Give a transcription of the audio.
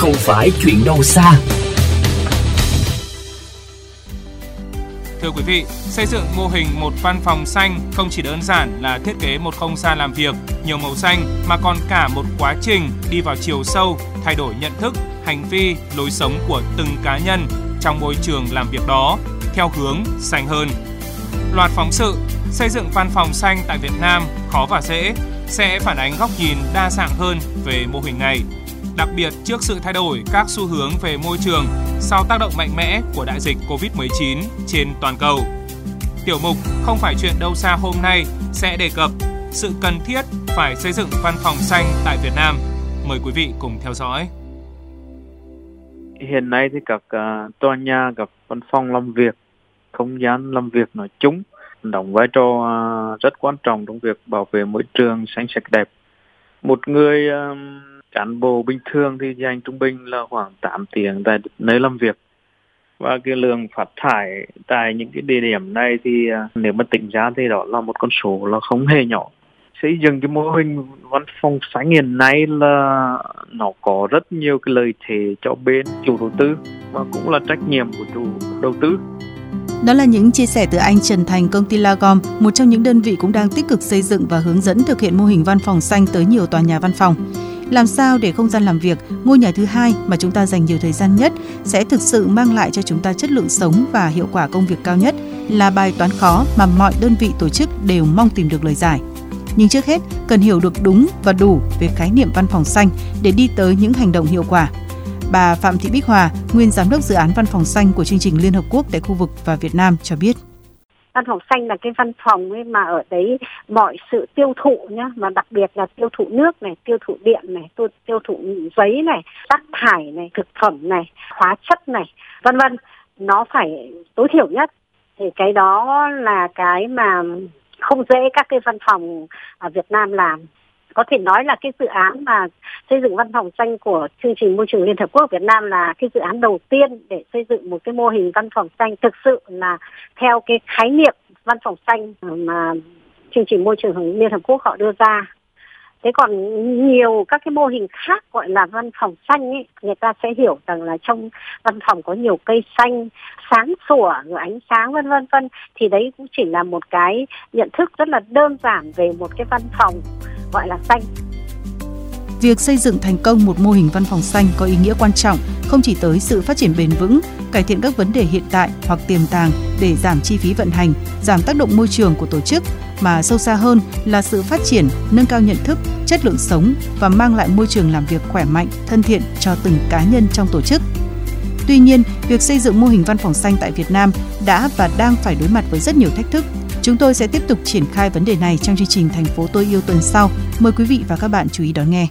không phải chuyện đâu xa. Thưa quý vị, xây dựng mô hình một văn phòng xanh không chỉ đơn giản là thiết kế một không gian làm việc nhiều màu xanh mà còn cả một quá trình đi vào chiều sâu, thay đổi nhận thức, hành vi, lối sống của từng cá nhân trong môi trường làm việc đó theo hướng xanh hơn. Loạt phóng sự xây dựng văn phòng xanh tại Việt Nam khó và dễ sẽ phản ánh góc nhìn đa dạng hơn về mô hình này đặc biệt trước sự thay đổi các xu hướng về môi trường sau tác động mạnh mẽ của đại dịch Covid-19 trên toàn cầu. Tiểu mục Không phải chuyện đâu xa hôm nay sẽ đề cập sự cần thiết phải xây dựng văn phòng xanh tại Việt Nam. Mời quý vị cùng theo dõi. Hiện nay thì các uh, tòa nhà, các văn phòng làm việc, không gian làm việc nói chung đóng vai trò uh, rất quan trọng trong việc bảo vệ môi trường xanh sạch đẹp. Một người uh, cán bộ bình thường thì dành trung bình là khoảng 8 tiếng tại nơi làm việc. Và cái lượng phát thải tại những cái địa điểm này thì à, nếu mà tính ra thì đó là một con số là không hề nhỏ. Xây dựng cái mô hình văn phòng xanh hiện nay là nó có rất nhiều cái lợi thế cho bên chủ đầu tư và cũng là trách nhiệm của chủ đầu tư. Đó là những chia sẻ từ anh Trần Thành, công ty Lagom, một trong những đơn vị cũng đang tích cực xây dựng và hướng dẫn thực hiện mô hình văn phòng xanh tới nhiều tòa nhà văn phòng. Làm sao để không gian làm việc, ngôi nhà thứ hai mà chúng ta dành nhiều thời gian nhất sẽ thực sự mang lại cho chúng ta chất lượng sống và hiệu quả công việc cao nhất là bài toán khó mà mọi đơn vị tổ chức đều mong tìm được lời giải. Nhưng trước hết, cần hiểu được đúng và đủ về khái niệm văn phòng xanh để đi tới những hành động hiệu quả. Bà Phạm Thị Bích Hòa, nguyên giám đốc dự án văn phòng xanh của chương trình Liên Hợp Quốc tại khu vực và Việt Nam cho biết văn phòng xanh là cái văn phòng ấy mà ở đấy mọi sự tiêu thụ nhá mà đặc biệt là tiêu thụ nước này tiêu thụ điện này tiêu, tiêu thụ giấy này rác thải này thực phẩm này hóa chất này vân vân. Nó phải tối thiểu nhất. Thì cái đó là cái mà không dễ các cái văn phòng ở Việt Nam làm có thể nói là cái dự án mà xây dựng văn phòng xanh của chương trình môi trường Liên Hợp Quốc Việt Nam là cái dự án đầu tiên để xây dựng một cái mô hình văn phòng xanh thực sự là theo cái khái niệm văn phòng xanh mà chương trình môi trường Liên Hợp Quốc họ đưa ra. Thế còn nhiều các cái mô hình khác gọi là văn phòng xanh ấy, người ta sẽ hiểu rằng là trong văn phòng có nhiều cây xanh, sáng sủa, rồi ánh sáng vân vân vân thì đấy cũng chỉ là một cái nhận thức rất là đơn giản về một cái văn phòng gọi là xanh. Việc xây dựng thành công một mô hình văn phòng xanh có ý nghĩa quan trọng không chỉ tới sự phát triển bền vững, cải thiện các vấn đề hiện tại hoặc tiềm tàng để giảm chi phí vận hành, giảm tác động môi trường của tổ chức, mà sâu xa hơn là sự phát triển, nâng cao nhận thức, chất lượng sống và mang lại môi trường làm việc khỏe mạnh, thân thiện cho từng cá nhân trong tổ chức. Tuy nhiên, việc xây dựng mô hình văn phòng xanh tại Việt Nam đã và đang phải đối mặt với rất nhiều thách thức Chúng tôi sẽ tiếp tục triển khai vấn đề này trong chương trình Thành phố tôi yêu tuần sau. Mời quý vị và các bạn chú ý đón nghe.